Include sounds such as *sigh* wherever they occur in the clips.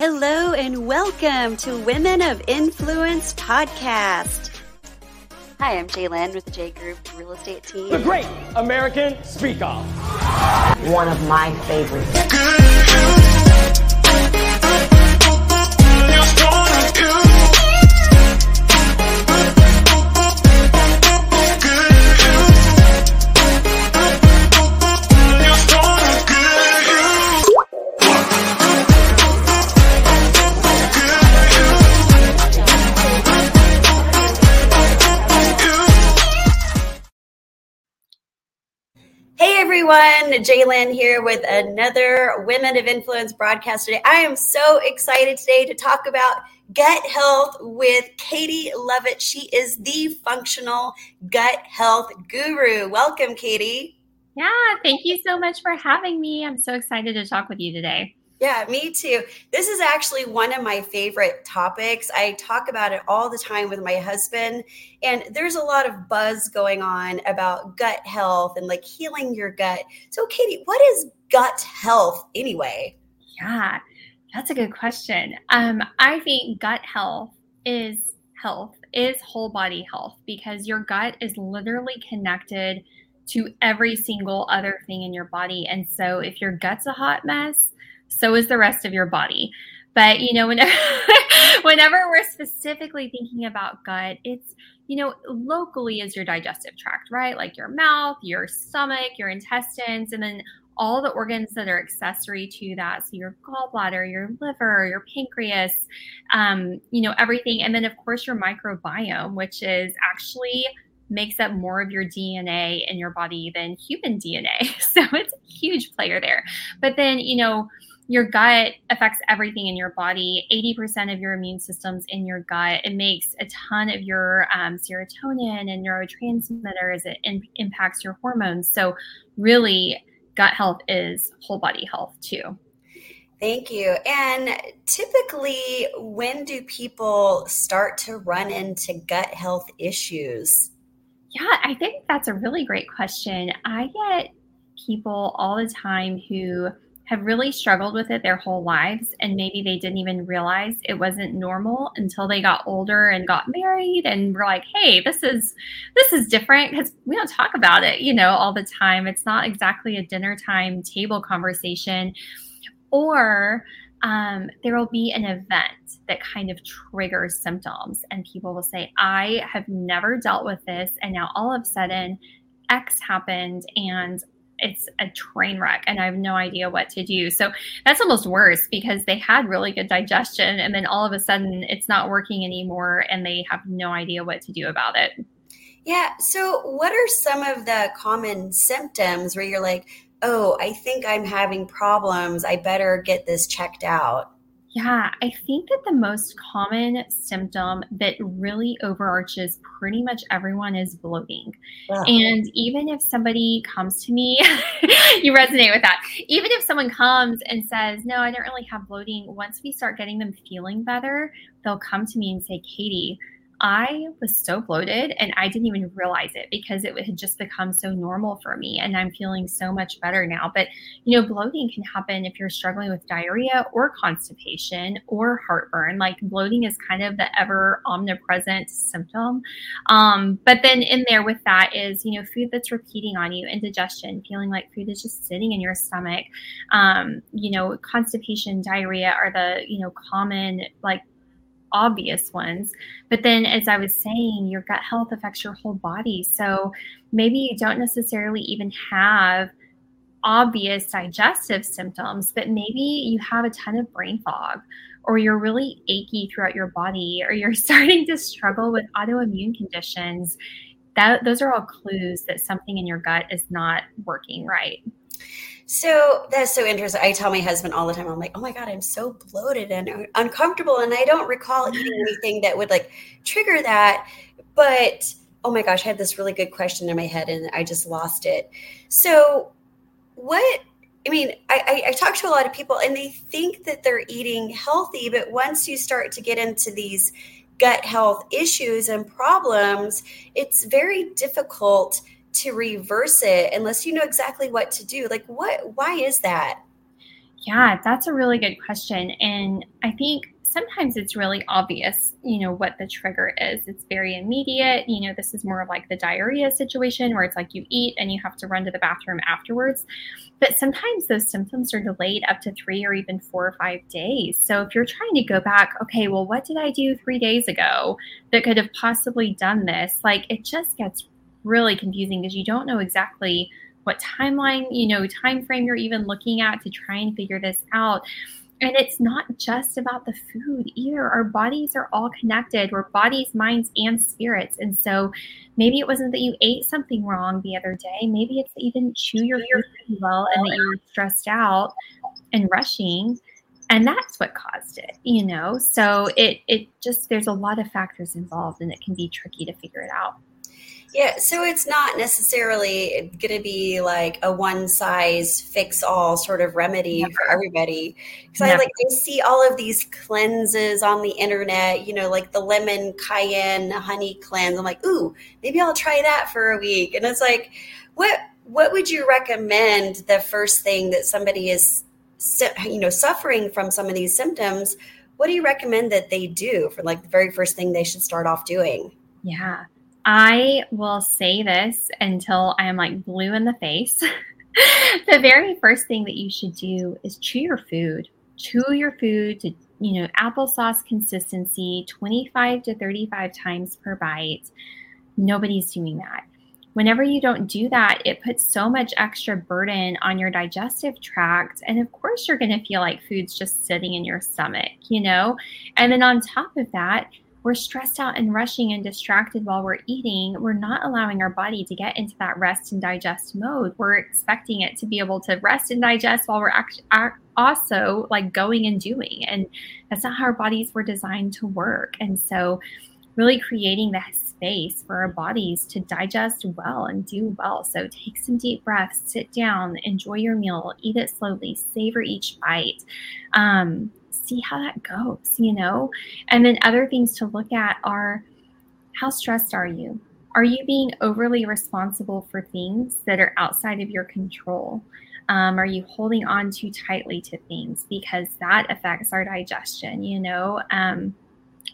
Hello and welcome to Women of Influence podcast. Hi, I'm Jalen with the J Group Real Estate Team. The Great American Speak Off. One of my favorites. Everyone, Jalen here with another Women of Influence broadcast today. I am so excited today to talk about gut health with Katie Lovitt. She is the functional gut health guru. Welcome, Katie. Yeah, thank you so much for having me. I'm so excited to talk with you today. Yeah, me too. This is actually one of my favorite topics. I talk about it all the time with my husband, and there's a lot of buzz going on about gut health and like healing your gut. So, Katie, what is gut health anyway? Yeah, that's a good question. Um, I think gut health is health, is whole body health because your gut is literally connected to every single other thing in your body. And so, if your gut's a hot mess, so is the rest of your body. But you know, whenever, *laughs* whenever we're specifically thinking about gut, it's you know, locally is your digestive tract, right? Like your mouth, your stomach, your intestines, and then all the organs that are accessory to that. So your gallbladder, your liver, your pancreas, um, you know, everything. And then of course your microbiome, which is actually makes up more of your DNA in your body than human DNA. *laughs* So it's a huge player there. But then, you know, your gut affects everything in your body 80% of your immune system's in your gut it makes a ton of your um, serotonin and neurotransmitters it in- impacts your hormones so really gut health is whole body health too Thank you. And typically, when do people start to run into gut health issues? Yeah, I think that's a really great question. I get people all the time who have really struggled with it their whole lives and maybe they didn't even realize it wasn't normal until they got older and got married and were like hey this is this is different because we don't talk about it you know all the time. It's not exactly a dinner time table conversation. Or um, there will be an event that kind of triggers symptoms and people will say i have never dealt with this. And now all of a sudden x happened and it's a train wreck and I have no idea what to do. So that's almost worse because they had really good digestion and then all of a sudden it's not working anymore and they have no idea what to do about it. Yeah. So, what are some of the common symptoms where you're like, oh, I think I'm having problems. I better get this checked out? Yeah, I think that the most common symptom that really overarches pretty much everyone is bloating. And even if somebody comes to me, *laughs* you resonate with that. Even if someone comes and says, No, I don't really have bloating, once we start getting them feeling better, they'll come to me and say, Katie, I was so bloated and I didn't even realize it because it had just become so normal for me. And I'm feeling so much better now. But, you know, bloating can happen if you're struggling with diarrhea or constipation or heartburn. Like bloating is kind of the ever omnipresent symptom. Um, but then in there with that is, you know, food that's repeating on you, indigestion, feeling like food is just sitting in your stomach. Um, you know, constipation, diarrhea are the, you know, common like obvious ones. But then, as I was saying, your gut health affects your whole body. So maybe you don't necessarily even have obvious digestive symptoms, but maybe you have a ton of brain fog, or you're really achy throughout your body, or you're *laughs* starting to struggle with autoimmune conditions. That, those are all clues that something in your gut is not working right. So that's so interesting. I tell my husband all the time, I'm like, oh my God, I'm so bloated and uncomfortable. And I don't recall eating anything that would like trigger that. But oh my gosh, I had this really good question in my head and I just lost it. So, what I mean, I, I, I, talk to a lot of people and they think that they're eating healthy, but once you start to get into these gut health issues and problems, it's very difficult to reverse it unless you know exactly what to do. Like what why is that? Yeah, that's a really good question. And I think sometimes it's really obvious, you know, what the trigger is. It's very immediate. You know, this is more like the diarrhea situation where it's like you eat and you have to run to the bathroom afterwards. But sometimes those symptoms are delayed up to three or even four or five days. So if you're trying to go back, okay, well, what did I do three days ago that could have possibly done this? Like it just gets really confusing because you don't know exactly what timeline, you know, time frame you're even looking at to try and figure this out. And it's not just about the food either. Our bodies are all connected. We're bodies, minds, and spirits. And so maybe it wasn't that you ate something wrong the other day. Maybe it's that you didn't chew your food well and that you were stressed out and rushing. And that's what caused it, you know? So it it just there's a lot of factors involved and it can be tricky to figure it out. Yeah, so it's not necessarily going to be like a one size fix all sort of remedy Never. for everybody. Because I like I see all of these cleanses on the internet, you know, like the lemon cayenne honey cleanse. I'm like, ooh, maybe I'll try that for a week. And it's like, what what would you recommend the first thing that somebody is you know suffering from some of these symptoms? What do you recommend that they do for like the very first thing they should start off doing? Yeah. I will say this until I am like blue in the face. *laughs* the very first thing that you should do is chew your food. Chew your food to, you know, applesauce consistency 25 to 35 times per bite. Nobody's doing that. Whenever you don't do that, it puts so much extra burden on your digestive tract. And of course, you're going to feel like food's just sitting in your stomach, you know? And then on top of that, we're stressed out and rushing and distracted while we're eating, we're not allowing our body to get into that rest and digest mode. We're expecting it to be able to rest and digest while we're actually also like going and doing. And that's not how our bodies were designed to work. And so, really creating the space for our bodies to digest well and do well. So, take some deep breaths, sit down, enjoy your meal, eat it slowly, savor each bite. Um, see how that goes, you know? And then other things to look at are how stressed are you? Are you being overly responsible for things that are outside of your control? Um, are you holding on too tightly to things because that affects our digestion? You know, um,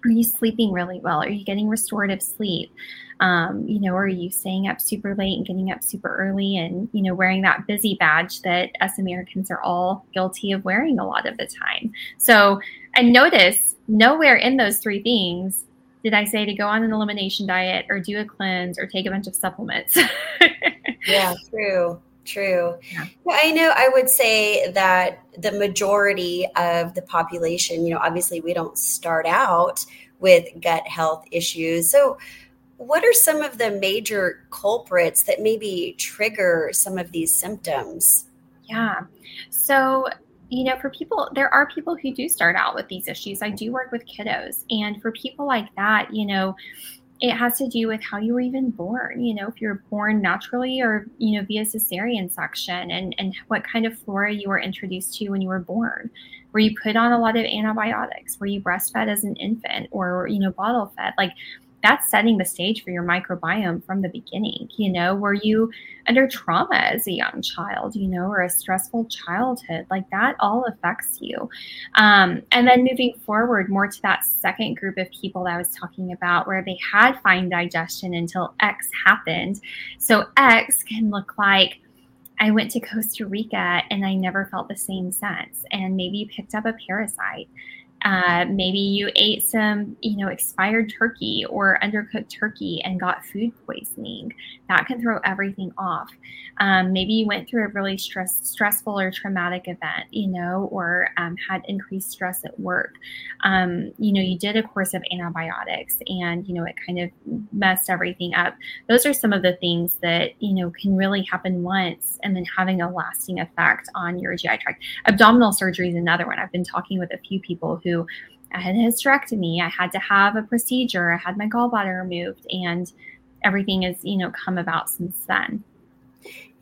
are you sleeping really well? Are you getting restorative sleep? Um, you know, are you staying up super late and getting up super early and, you know, wearing that busy badge that us Americans are all guilty of wearing a lot of the time? So, and notice nowhere in those three things did I say to go on an elimination diet or do a cleanse or take a bunch of supplements. *laughs* yeah, true. True. Yeah. Well, I know I would say that the majority of the population, you know, obviously we don't start out with gut health issues. So, what are some of the major culprits that maybe trigger some of these symptoms? Yeah. So, you know, for people, there are people who do start out with these issues. I do work with kiddos. And for people like that, you know, it has to do with how you were even born you know if you're born naturally or you know via cesarean section and and what kind of flora you were introduced to when you were born. Were you put on a lot of antibiotics? Were you breastfed as an infant or you know bottle fed? Like that's setting the stage for your microbiome from the beginning. You know, were you under trauma as a young child, you know, or a stressful childhood? Like that all affects you. Um, and then moving forward, more to that second group of people that I was talking about, where they had fine digestion until X happened. So X can look like I went to Costa Rica and I never felt the same sense. And maybe you picked up a parasite. Uh, maybe you ate some, you know, expired turkey or undercooked turkey and got food poisoning. That can throw everything off. Um, maybe you went through a really stress, stressful or traumatic event, you know, or um, had increased stress at work. Um, you know, you did a course of antibiotics and, you know, it kind of messed everything up. Those are some of the things that, you know, can really happen once and then having a lasting effect on your GI tract. Abdominal surgery is another one. I've been talking with a few people who I had a hysterectomy, I had to have a procedure, I had my gallbladder removed, and everything has, you know, come about since then.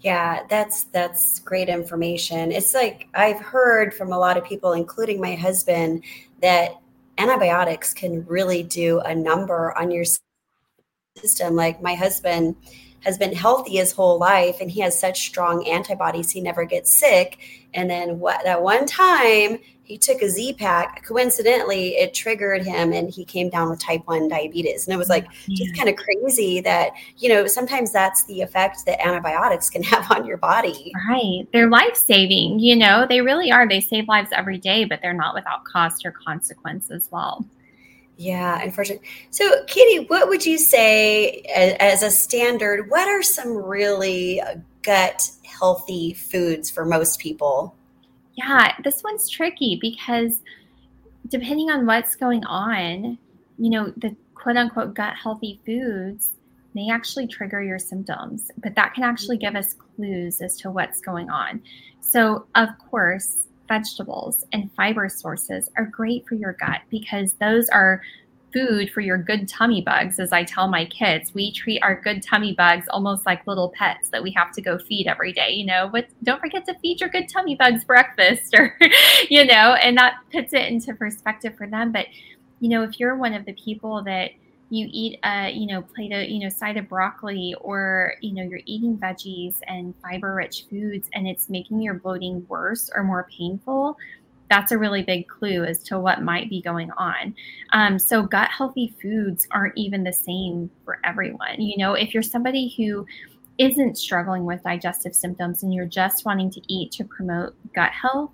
Yeah, that's that's great information. It's like I've heard from a lot of people, including my husband, that antibiotics can really do a number on your system. Like my husband has been healthy his whole life and he has such strong antibodies he never gets sick and then what that one time he took a Z-Pak. Coincidentally, it triggered him and he came down with type 1 diabetes. And it was like yeah. just kind of crazy that, you know, sometimes that's the effect that antibiotics can *laughs* have on your body. Right. They're life saving, you know, they really are. They save lives every day, but they're not without cost or consequence as well. Yeah, unfortunately. So, Katie, what would you say as a standard? What are some really uh, gut healthy foods for most people? Yeah, this one's tricky because depending on what's going on, you know, the quote unquote gut healthy foods may actually trigger your symptoms, but that can actually give us clues as to what's going on. So, of course, vegetables and fiber sources are great for your gut because those are food for your good tummy bugs, as I tell my kids. We treat our good tummy bugs almost like little pets that we have to go feed every day, you know, but don't forget to feed your good tummy bugs breakfast *laughs* or, you know, and that puts it into perspective for them. But, you know, if you're one of the people that you eat a, you know, plate of, you know, side of broccoli or, you know, you're eating veggies and fiber rich foods and it's making your bloating worse or more painful, that's a really big clue as to what might be going on. Um, so, gut healthy foods aren't even the same for everyone. You know, if you're somebody who isn't struggling with digestive symptoms and you're just wanting to eat to promote gut health,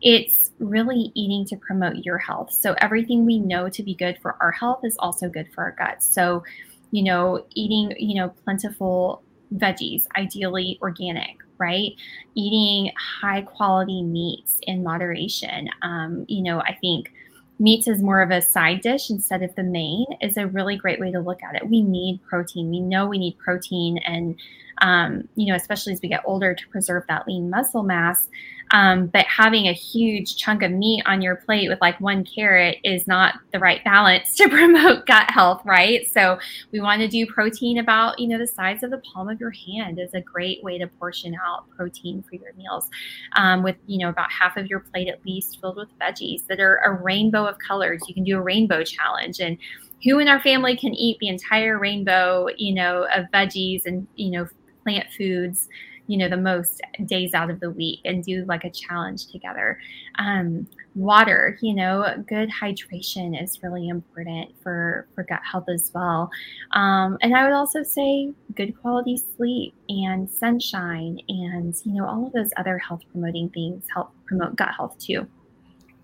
it's really eating to promote your health. So, everything we know to be good for our health is also good for our guts. So, you know, eating, you know, plentiful veggies, ideally organic, right? Eating high quality meats in moderation. Um, you know, I think meats as more of a side dish instead of the main is a really great way to look at it. We need protein. We know we need protein, and um, you know, especially as we get older, to preserve that lean muscle mass. Um, but having a huge chunk of meat on your plate with like one carrot is not the right balance *laughs* to promote gut health, right? So we want to do protein about, you know, the size of the palm of your hand is a great way to portion out protein for your meals. Um, with, you know, about half of your plate at least filled with veggies that are a rainbow of colors. You can do a rainbow challenge and who in our family can eat the entire rainbow, you know, of veggies and, you know, plant foods you know the most days out of the week and do like a challenge together. Um, water you know good hydration is really important for for gut health as well. Um, and i would also say good quality sleep and sunshine and you know all of those other health promoting things help promote gut health too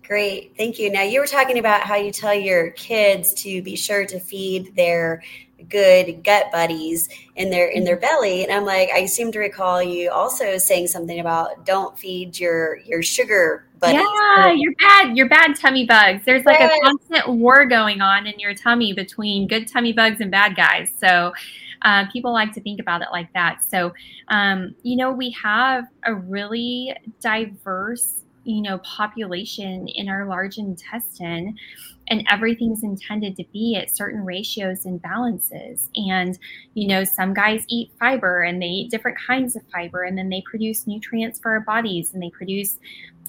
Great, thank you. Now you were talking about how you tell your kids to be sure to feed their good gut buddies in their in their belly and i'm like i seem to recall you also saying something about don't feed your your sugar buddies. Yeah you're bad you're bad tummy bugs. There's like a constant war going on in your tummy between good tummy bugs and bad guys. So uh, people like to think about it like that. So um, you know we have a really diverse you know population in our large intestine and everything's intended to be at certain ratios and balances. And you know some guys eat fiber and they eat different kinds of fiber and then they produce nutrients for our bodies and they produce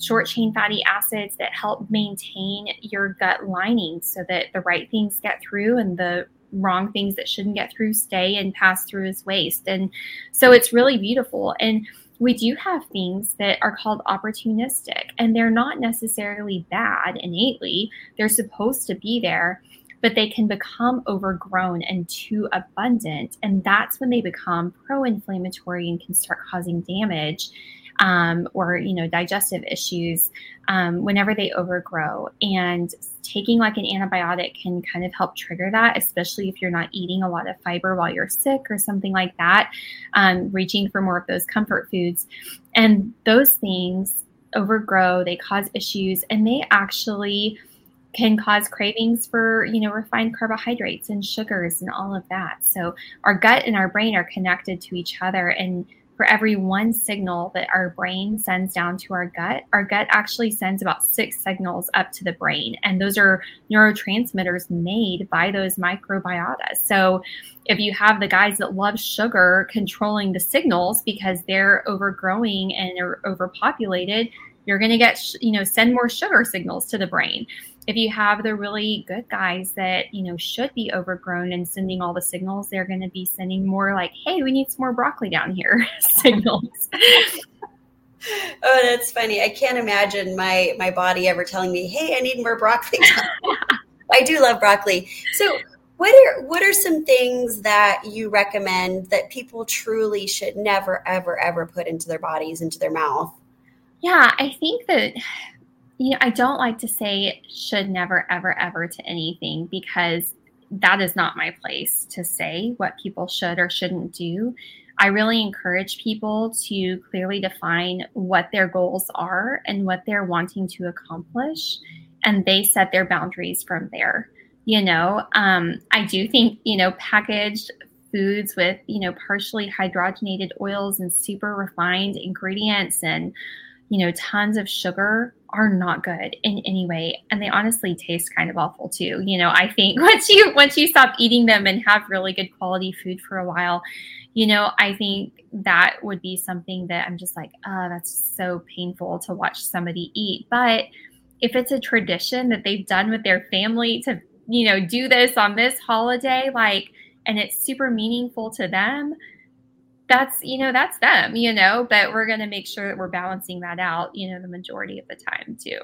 short chain fatty acids that help maintain your gut lining so that the right things get through and the wrong things that shouldn't get through stay and pass through as waste. And so it's really beautiful. And we do have things that are called opportunistic, and they're not necessarily bad innately. They're supposed to be there, but they can become overgrown and too abundant. And that's when they become pro inflammatory and can start causing damage um, or you know digestive issues um, whenever they overgrow and taking like an antibiotic can kind of help trigger that especially if you're not eating a lot of fiber while you're sick or something like that um, reaching for more of those comfort foods. And those things overgrow they cause issues and they actually can cause cravings for you know refined carbohydrates and sugars and all of that. So our gut and our brain are connected to each other and for every one signal that our brain sends down to our gut, our gut actually sends about six signals up to the brain. And those are neurotransmitters made by those microbiota. So if you have the guys that love sugar controlling the signals because they're overgrowing and they're overpopulated, you're going to get, sh- you know, send more sugar signals to the brain. If you have the really good guys that, you know, should be overgrown and sending all the signals, they're going to be sending more like, hey, we need some more broccoli down here *laughs* signals. oh, that's funny. I can't imagine my my body ever telling me, "Hey, I need more broccoli." *laughs* I do love broccoli. So, what are what are some things that you recommend that people truly should never ever ever put into their bodies into their mouth? Yeah, I think that you know, I don't like to say should never ever ever to anything because that is not my place to say what people should or shouldn't do. I really encourage people to clearly define what their goals are and what they're wanting to accomplish, and they set their boundaries from there. You know, um, I do think, you know, packaged foods with, you know, partially hydrogenated oils and super refined ingredients and, you know, tons of sugar are not good in any way and they honestly taste kind of awful too you know i think *laughs* once you once you stop eating them and have really good quality food for a while you know, I think that would be something that I'm just like, oh, that's so painful to watch somebody eat. But if it's a tradition that they've done with their family to, you know, do this on this holiday, like, and it's super meaningful to them, that's, you know, that's them, you know, but we're going to make sure that we're balancing that out, you know, the majority of the time too.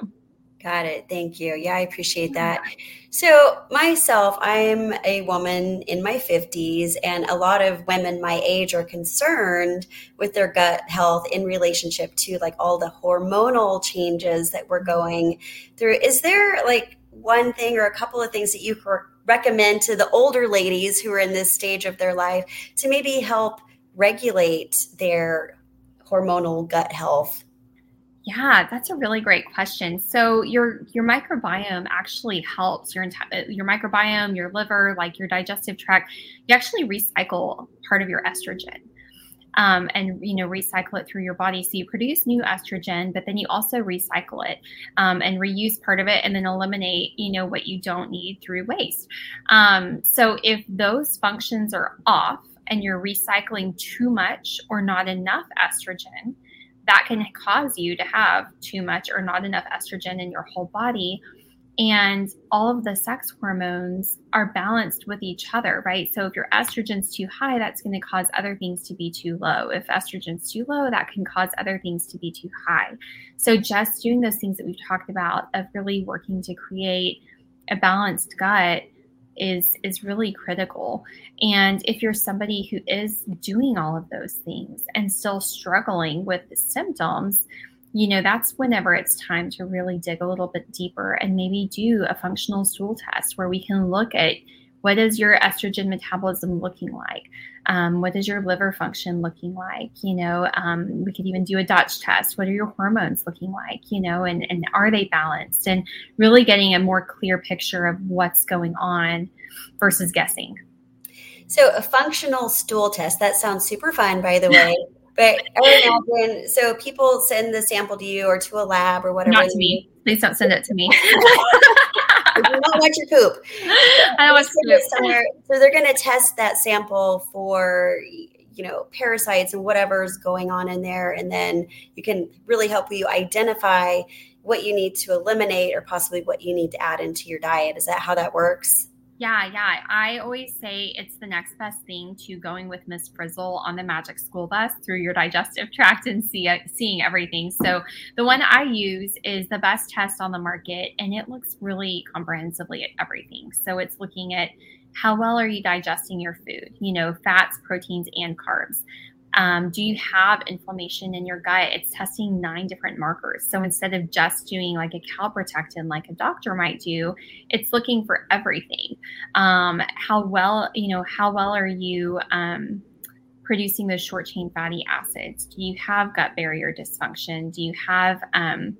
Got it. Thank you. Yeah, I appreciate that. So, myself, I'm a woman in my 50s, and a lot of women my age are concerned with their gut health in relationship to like all the hormonal changes that we're mm-hmm. going through. Is there like one thing or a couple of things that you could recommend to the older ladies who are in this stage of their life to maybe help regulate their hormonal gut health? Yeah, that's a really great question. So your your microbiome actually helps your entire uh, your microbiome, your liver, like your digestive tract. You actually recycle part of your estrogen. Um, and you know recycle it through your body so you produce new estrogen but then you also recycle it um, and reuse part of it and then eliminate you know what you don't need through waste um, so if those functions are off and you're recycling too much or not enough estrogen that can cause you to have too much or not enough estrogen in your whole body. And all of the sex hormones are balanced with each other, right? So if your estrogen's too high, that's going to cause other things to be too low. If estrogen's too low, that can cause other things to be too high. So just doing those things that we've talked about of really working to create a balanced gut is is really critical. And if you're somebody who is doing all of those things and still struggling with the symptoms you know that's whenever it's time to really dig a little bit deeper and maybe do a functional stool test where we can look at what is your estrogen metabolism looking like? Um, what is your liver function looking like? You know, um, we could even do a Dutch test. What are your hormones looking like? You know, and, and are they balanced? And really getting a more clear picture of what's going on versus guessing. So, a functional stool test, that sounds super fun, by the *laughs* way. But I imagine, so people send the sample to you or to a lab or whatever. Not to me. Please don't send it to me. *laughs* *laughs* I do not want your poop. *laughs* I don't want poop. Somewhere. So they're going to test that sample for you know parasites and whatever's going on in there and then you can really help you identify what you need to eliminate or possibly what you need to add into your diet is that how that works yeah, yeah. I always say it's the next best thing to going with Miss Frizzle on the Magic School Bus through your digestive *laughs* tract and see seeing everything. So the one I use is the best test on the market, and it looks really comprehensively at everything. So it's looking at how well are you digesting your food? You know, fats, proteins, and carbs. Um, do you have inflammation in your gut? It's testing nine different markers. So instead of just doing like a calprotectin, like a doctor might do, it's looking for everything. Um, how well, you know, how well are you um, producing those short chain fatty acids? Do you have gut barrier dysfunction? Do you have um,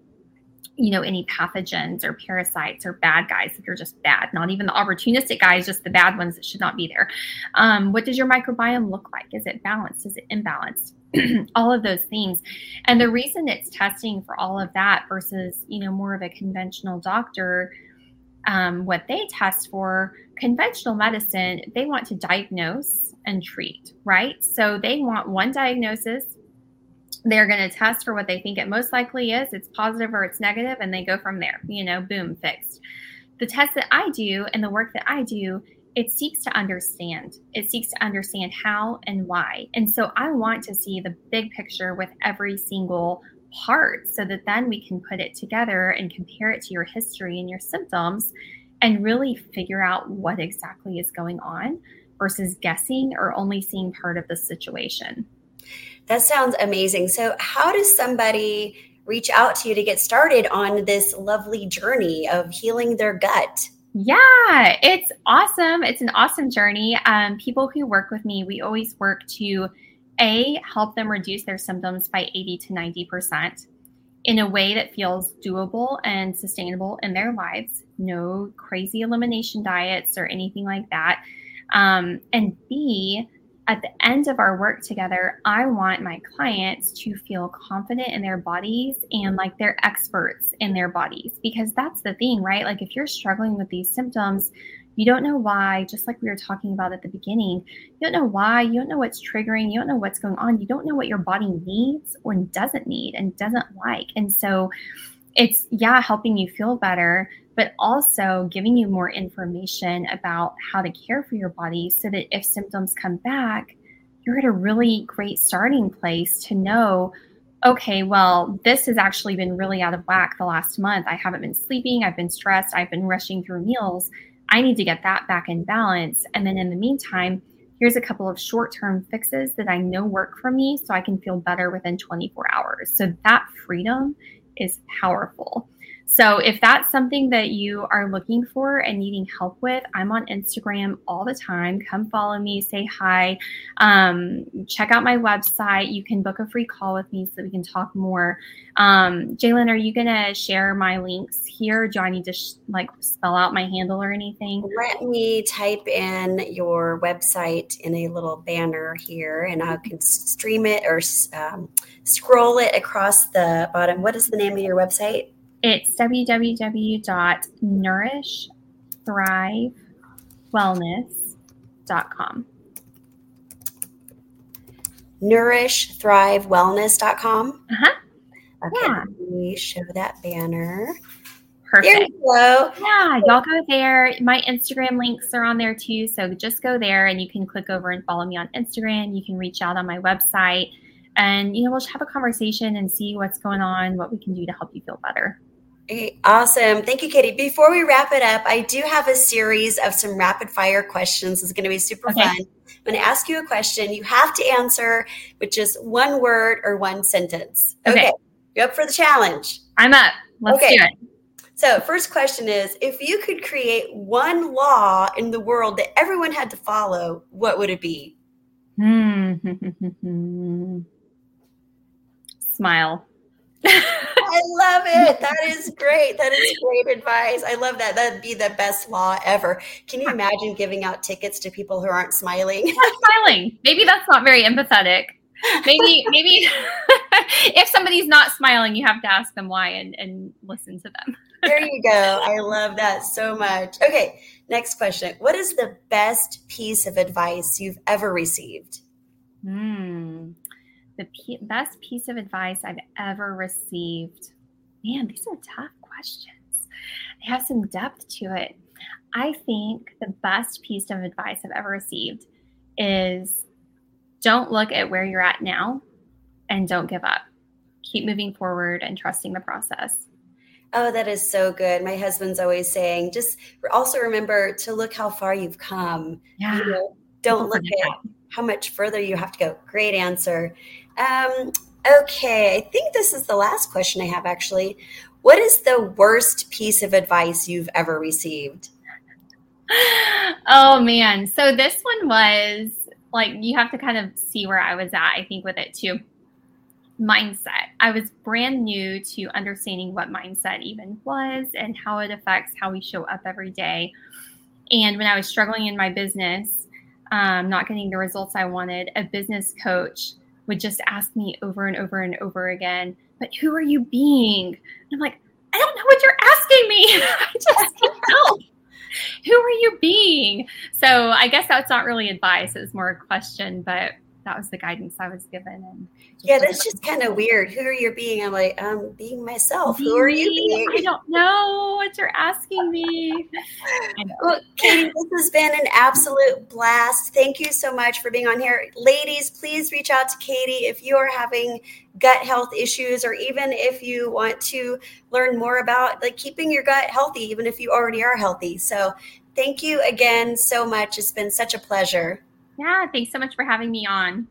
you know any pathogens or parasites or bad guys if you're just bad not even the opportunistic guys just the bad ones that should not be there. Um, what does your microbiome look like? Is it balanced? Is it imbalanced? *clears throat* All of those things. And the reason it's testing for all of that versus you know more of a conventional doctor um, what they test for conventional medicine they want to diagnose and treat right? So they want one diagnosis they're going to test for what they think it most likely is. It's positive or it's negative, and they go from there. You know, boom, fixed. The test that I do and the work that I do, it seeks to understand. It seeks to understand how and why. And so I want to see the big picture with every single part so that then we can put it together and compare it to your history and your symptoms and really figure out what exactly is going on versus guessing or only seeing part of the situation. That sounds amazing. So, how does somebody reach out to you to get started on this lovely journey of healing their gut? Yeah, it's awesome. It's an awesome journey. Um, people who work with me, we always work to a help them reduce their symptoms by 80 to 90 percent in a way that feels doable and sustainable in their lives. No crazy elimination diets or anything like that. Um, and B, at the end of our work together, I want my clients to feel confident in their bodies and like they're experts in their bodies because that's the thing, right? Like if you're struggling with these symptoms, you don't know why, just like we were talking about at the beginning, you don't know why, you don't know what's triggering, you don't know what's going on, you don't know what your body needs or doesn't need and doesn't like. And so it's, yeah, helping you feel better, but also giving you more information about how to care for your body so that if symptoms come back, you're at a really great starting place to know okay, well, this has actually been really out of whack the last month. I haven't been sleeping, I've been stressed, I've been rushing through meals. I need to get that back in balance. And then in the meantime, here's a couple of short term fixes that I know work for me so I can feel better within 24 hours. So that freedom is powerful. So if that's something that you are looking for and needing help with, I'm on Instagram all the time. Come follow me, say hi, um, check out my website. You can book a free call with me so we can talk more. Um, Jalen, are you going to share my links here? Do I need to sh- like spell out my handle or anything? Let me type in your website in a little banner here, and I can stream it or um, scroll it across the bottom. What is the name of your website? It's www.nourishthrive.wellness.com. Nourishthrive.wellness.com. Uh huh. Okay, yeah. let me show that banner. Perfect. There go. Yeah, y'all go there. My Instagram links are on there too. So just go there and you can click over and follow me on Instagram. You can reach out on my website and you know we'll just have a conversation and see what's going on, what we can do to help you feel better. Awesome. Thank you, Katie. Before we wrap it up, I do have a series of some rapid fire questions. It's going to be super okay. fun. I'm going to ask you a question. You have to answer with just one word or one sentence. Okay. okay. You up for the challenge? I'm up. Let's okay. do it. So, first question is if you could create one law in the world that everyone had to follow, what would it be? Hmm. *laughs* Smile. I love it. *laughs* That is great. That is great advice. I love that. That'd be the best law ever. Can you imagine giving out tickets to people who aren't smiling? Not smiling. Maybe that's not very empathetic. Maybe, maybe *laughs* if somebody's not smiling, you have to ask them why and, and listen to them. there you go. I love that so much. Okay, next question. What is the best piece of advice you've ever received? Hmm the p- best piece of advice I've ever received? Man, these are tough questions. They have some depth to it. I think the best piece of advice I've ever received is don't look at where you're at now and don't give up. Keep moving forward and trusting the process. Oh, that is so good. My husband's always saying, just also remember to look how far you've come. Yeah. You know, don't look at how much further you have to go. Great answer. Um, okay, I think this is the last question I have actually. What is the worst piece of advice you've ever received? *gasps* Oh man. So this one was like you have to kind of see where I was at, I think, with it too. Mindset. I was brand new to understanding what mindset even was and how it affects how we show up every day. And when I was struggling in my business, um, not getting the results I wanted, a business coach would just ask me over and over and over again, but who are you being? And I'm like, I don't know what you're asking me. *laughs* I just can't help. Who are you being? So I guess that's not really advice, it's more a question, but that was the guidance I was given. And yeah, that's just kind of weird. Who are you being? I'm like, I'm being myself. Who are you being? I don't know what you're asking me. *laughs* Well, Katie, this has been an absolute blast. Thank you so much for being on here. Ladies, please reach out to Katie if you are having gut health issues or even if you want to learn more about like keeping your gut healthy even if you already are healthy. So, thank you again so much. It's been such a pleasure. Yeah, thanks so much for having me on.